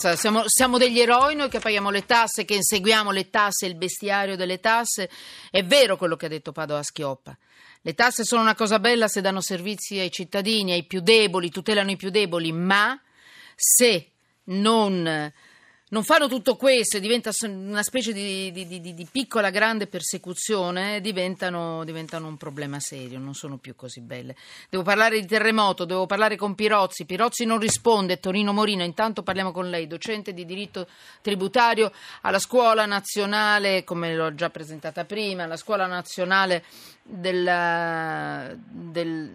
Siamo, siamo, degli eroi noi che paghiamo le tasse, che inseguiamo le tasse, il bestiario delle tasse. È vero quello che ha detto Padova Schioppa. Le tasse sono una cosa bella se danno servizi ai cittadini, ai più deboli, tutelano i più deboli, ma se non non fanno tutto questo e diventa una specie di, di, di, di piccola grande persecuzione, diventano, diventano, un problema serio, non sono più così belle. Devo parlare di terremoto, devo parlare con Pirozzi, Pirozzi non risponde, Torino Morino, intanto parliamo con lei, docente di diritto tributario alla Scuola Nazionale, come l'ho già presentata prima, la Scuola Nazionale della, del,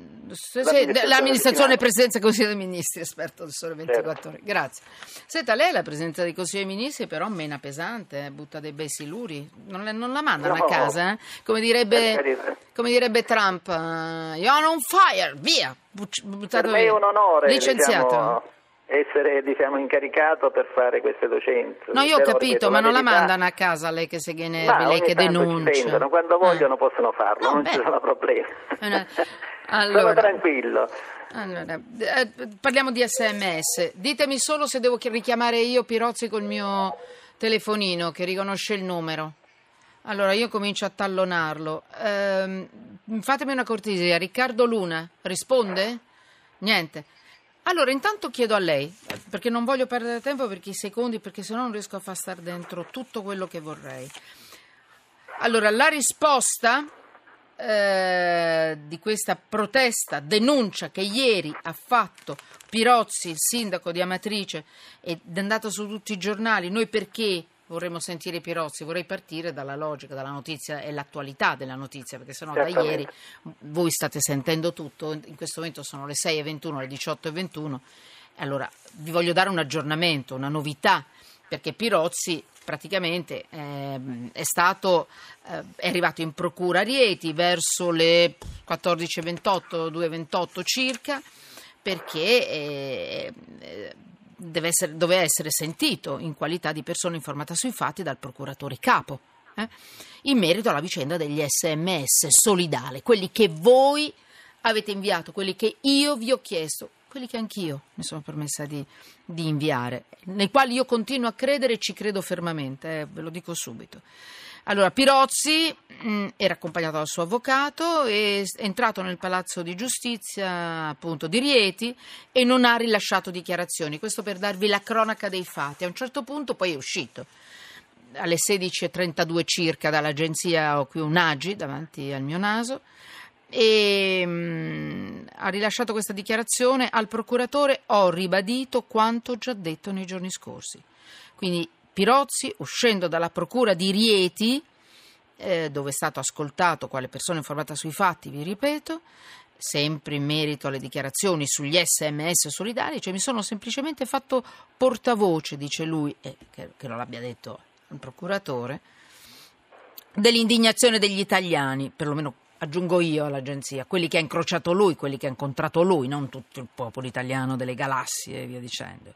l'amministrazione e presidenza del Consiglio dei Ministri, esperto del Sole 24 certo. Ore. Grazie. Senta, lei la presenza del Consiglio dei Ministri però mena pesante, eh, butta dei bei siluri, non, le, non la mandano no. a casa, eh? come, direbbe, come, direbbe, Trump, uh, you're on fire, via, buttato per me è un onore, licenziato. Diciamo essere diciamo, incaricato per fare queste docenze. No, io ho capito, ma non la mandano a casa lei che seghe nervi, lei che denuncia. Quando vogliono eh. possono farlo, no, non beh. ci sono problemi. Una... Allora, Sono tranquillo. Allora, eh, parliamo di sms. Ditemi solo se devo richiamare io Pirozzi col mio telefonino che riconosce il numero. Allora io comincio a tallonarlo. Eh, fatemi una cortesia, Riccardo Luna risponde? Niente. Allora, intanto chiedo a lei, perché non voglio perdere tempo per i secondi, perché sennò non riesco a far stare dentro tutto quello che vorrei. Allora, la risposta eh, di questa protesta, denuncia che ieri ha fatto Pirozzi, il sindaco di Amatrice, ed è andato su tutti i giornali, noi perché vorremmo sentire Pirozzi, vorrei partire dalla logica, dalla notizia e l'attualità della notizia, perché sennò da ieri voi state sentendo tutto, in questo momento sono le 6.21, le 18.21, allora vi voglio dare un aggiornamento, una novità, perché Pirozzi praticamente eh, è, stato, eh, è arrivato in procura a Rieti verso le 14.28, 2.28 circa, perché eh deve essere, doveva essere sentito in qualità di persona informata sui fatti dal procuratore capo. Eh, in merito alla vicenda degli sms solidale, quelli che voi avete inviato, quelli che io vi ho chiesto, quelli che anch'io mi sono permessa di, di inviare, nei quali io continuo a credere e ci credo fermamente, eh, ve lo dico subito. Allora, Pirozzi mh, mm, era accompagnato dal suo avvocato, è entrato nel palazzo di giustizia appunto di Rieti e non ha rilasciato dichiarazioni. Questo per darvi la cronaca dei fatti. A un certo punto poi è uscito alle 16.32 circa dall'agenzia, ho qui un AGI davanti al mio naso, e mh, mm, ha rilasciato questa dichiarazione al procuratore ho ribadito quanto già detto nei giorni scorsi. Quindi Pirozzi, uscendo dalla procura di Rieti, eh, dove è stato ascoltato quale persona informata sui fatti, vi ripeto, sempre in merito alle dichiarazioni sugli sms solidari, cioè mi sono semplicemente fatto portavoce, dice lui, e che, che non l'abbia detto il procuratore, dell'indignazione degli italiani, perlomeno aggiungo io all'agenzia, quelli che ha incrociato lui, quelli che ha incontrato lui, non tutto il popolo italiano delle galassie e via dicendo.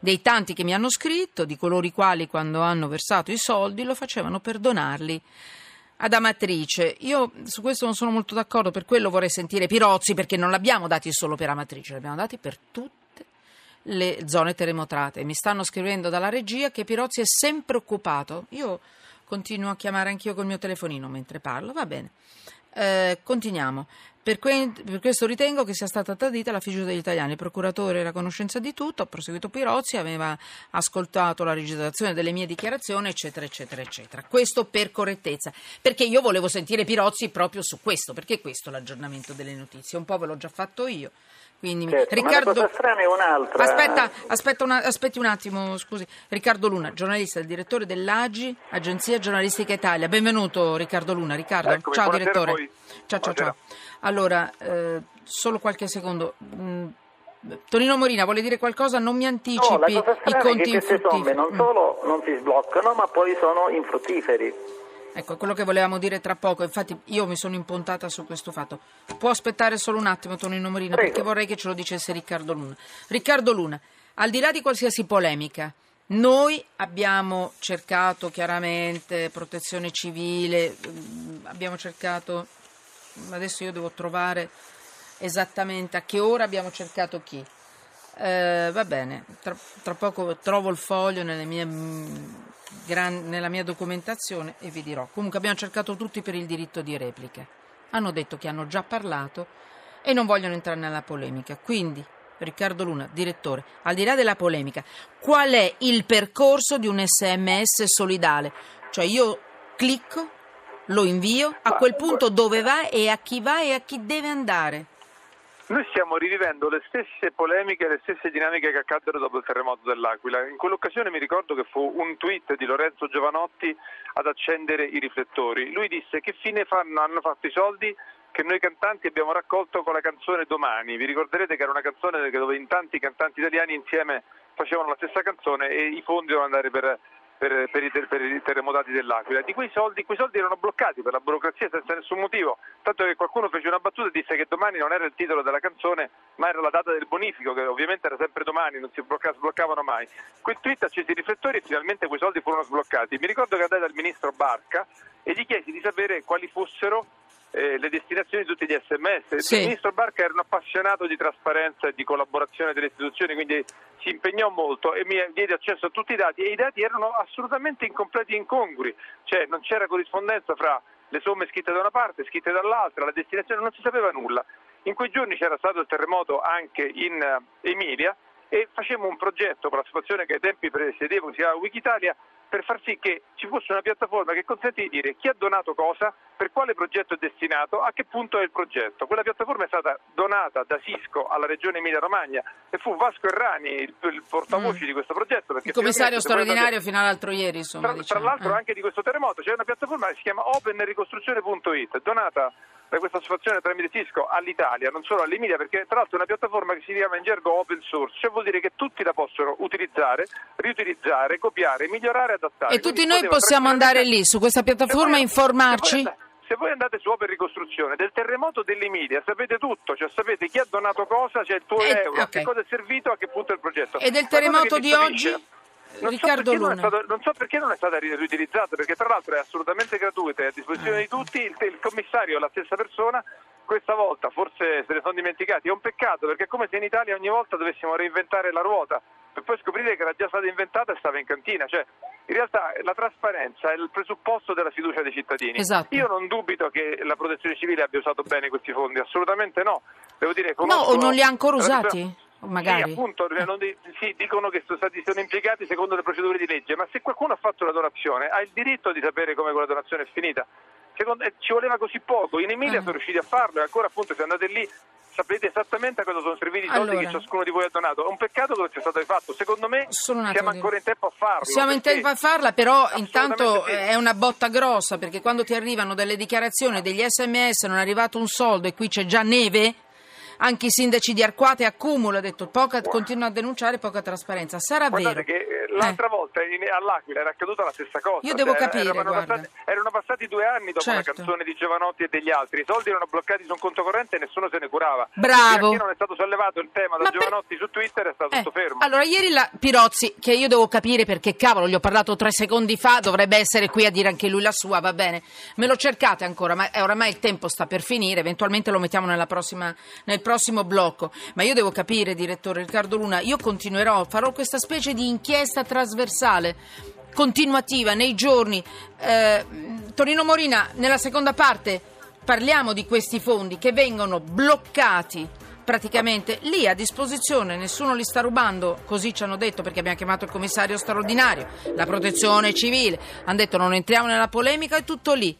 Dei tanti che mi hanno scritto, di coloro i quali quando hanno versato i soldi lo facevano per donarli ad Amatrice. Io su questo non sono molto d'accordo, per quello vorrei sentire Pirozzi, perché non l'abbiamo dati solo per Amatrice, li abbiamo dati per tutte le zone terremotrate. Mi stanno scrivendo dalla regia che Pirozzi è sempre occupato. Io continuo a chiamare anch'io col mio telefonino mentre parlo, va bene. Eh, continuiamo. Per, que- per, questo ritengo che sia stata tradita la fiducia degli italiani. Il procuratore era a conoscenza di tutto, ha proseguito Pirozzi, aveva ascoltato la registrazione delle mie dichiarazioni, eccetera, eccetera, eccetera. Questo per correttezza, perché io volevo sentire Pirozzi proprio su questo, perché questo è l'aggiornamento delle notizie. Un po' ve l'ho già fatto io. Quindi, certo, Riccardo... Ma strana è un'altra. Aspetta, aspetta una, aspetti un attimo, scusi. Riccardo Luna, giornalista, il direttore dell'AGI, Agenzia Giornalistica Italia. Benvenuto Riccardo Luna. Riccardo, Eccomi, ciao direttore. Ciao, ciao, ciao. Allora, eh, solo qualche secondo. Mm, Tonino Morina vuole dire qualcosa? Non mi anticipi no, i conti queste somme non solo non si sbloccano, ma poi sono infruttiferi. Ecco, quello che volevamo dire tra poco, infatti io mi sono impuntata su questo fatto. Può aspettare solo un attimo, Tonino Morino, Prego. perché vorrei che ce lo dicesse Riccardo Luna. Riccardo Luna, al di là di qualsiasi polemica, noi abbiamo cercato chiaramente protezione civile, mm, abbiamo cercato, adesso io devo trovare esattamente a che ora abbiamo cercato chi. Eh, va bene, tra, tra, poco trovo il foglio mie, mm, gran, nella mia documentazione e vi dirò. Comunque abbiamo cercato tutti per il diritto di replica. Hanno detto che hanno già parlato e non vogliono entrare nella polemica. Quindi, Riccardo Luna, direttore, al di là della polemica, qual è il percorso di un sms solidale? Cioè io clicco, lo invio, a quel punto dove va e a chi va e a chi deve andare? Noi stiamo rivivendo le stesse polemiche, le stesse dinamiche che accaddero dopo il terremoto dell'Aquila. In quell'occasione mi ricordo che fu un tweet di Lorenzo Giovanotti ad accendere i riflettori. Lui disse che fine fanno, hanno fatto i soldi che noi cantanti abbiamo raccolto con la canzone Domani. Vi ricorderete che era una canzone dove in tanti cantanti italiani insieme facevano la stessa canzone e i fondi dovevano andare per per, per, i, per, i, terremotati dell'Aquila. Di quei soldi, quei soldi erano bloccati per la burocrazia senza nessun motivo, tanto che qualcuno fece una battuta e disse che domani non era il titolo della canzone, ma era la data del bonifico, che ovviamente era sempre domani, non si sbloccavano mai. Quel tweet accese i riflettori e finalmente quei soldi furono sbloccati. Mi ricordo che andai dal ministro Barca e gli chiesi di sapere quali fossero eh, le destinazioni di tutti gli sms. Sì. Il ministro Barca era un appassionato di trasparenza e di collaborazione delle istituzioni, quindi si impegnò molto e mi diede accesso a tutti i dati e i dati erano assolutamente incompleti e incongrui, cioè non c'era corrispondenza fra le somme scritte da una parte e scritte dall'altra, la destinazione non si sapeva nulla. In quei giorni c'era stato il terremoto anche in eh, Emilia e facemmo un progetto con l'associazione che ai tempi presiedevo, si chiama Wikitalia, per far sì che ci fosse una piattaforma che consente di dire chi ha donato cosa, per quale progetto è destinato, a che punto è il progetto. Quella piattaforma è stata donata da Cisco alla regione Emilia-Romagna e fu Vasco Errani il, il portavoce mm. di questo progetto. Il commissario straordinario fino all'altro ieri. Insomma, tra, diciamo. tra l'altro eh. anche di questo terremoto c'è una piattaforma che si chiama openricostruzione.it, donata da questa associazione tramite Cisco all'Italia, non solo all'Emilia, perché tra l'altro è una piattaforma che si chiama in gergo open source, cioè vuol dire che tutti la possono utilizzare, riutilizzare, copiare, migliorare, adattare. E tutti noi possiamo andare lì su questa piattaforma e informarci? se voi andate su Open Ricostruzione del terremoto dell'Emilia sapete tutto, cioè sapete chi ha donato cosa, c'è il tuo eh, euro, okay. che cosa è servito, a che punto è il progetto. E del terremoto di oggi? Non so, non, stato, non so, perché non è stata riutilizzata, perché tra l'altro è assolutamente gratuita, è a disposizione di tutti, il, il commissario è la stessa persona, questa volta forse se ne sono dimenticati, è un peccato perché è come se in Italia ogni volta dovessimo reinventare la ruota per poi scoprire che era già stata inventata e stava in cantina, cioè in realtà la trasparenza è il presupposto della fiducia dei cittadini. Esatto. Io non dubito che la protezione civile abbia usato bene questi fondi, assolutamente no. Devo dire, no, o non li ha ancora usati? Magari. Sì, appunto, di, sì, dicono che sono stati sono impiegati secondo le procedure di legge, ma se qualcuno ha fatto una donazione ha il diritto di sapere come quella donazione è finita. Secondo, eh, ci voleva così poco, in Emilia ah. sono riusciti a farlo e ancora appunto se andate lì sapete esattamente a cosa sono serviti i soldi allora. che ciascuno di voi ha donato. È un peccato che non sia stato fatto. Secondo me siamo ancora in tempo a farlo. Siamo in tempo a farla, però intanto sì. è una botta grossa perché quando ti arrivano delle dichiarazioni, degli sms, non è arrivato un soldo e qui c'è già neve anche i sindaci di Arquate accumula, ha detto poca, continua a denunciare poca trasparenza. Sarà Guardate vero? che eh, l'altra eh. volta in, all'Aquila era accaduta la stessa cosa. Io devo cioè, capire, erano passati, erano, passati, due anni dopo certo. la canzone di Giovanotti e degli altri, i soldi erano bloccati su un conto corrente e nessuno se ne curava. Bravo. Perché non è stato sollevato il tema da Ma Giovanotti per... su Twitter è stato eh. tutto fermo. Allora, ieri la Pirozzi, che io devo capire perché cavolo, gli ho parlato tre secondi fa, dovrebbe essere qui a dire anche lui la sua, va bene. Me lo cercate ancora, ma eh, oramai il tempo sta per finire, eventualmente lo mettiamo prossima, nel prossimo blocco ma io devo capire, direttore Riccardo Luna, io continuerò, farò questa specie di inchiesta trasversale continuativa nei giorni. Eh, Torino Morina, nella seconda parte parliamo di questi fondi che vengono bloccati praticamente lì a disposizione, nessuno li sta rubando, così ci hanno detto perché abbiamo chiamato il commissario straordinario, la protezione civile, hanno detto non entriamo nella polemica, è tutto lì.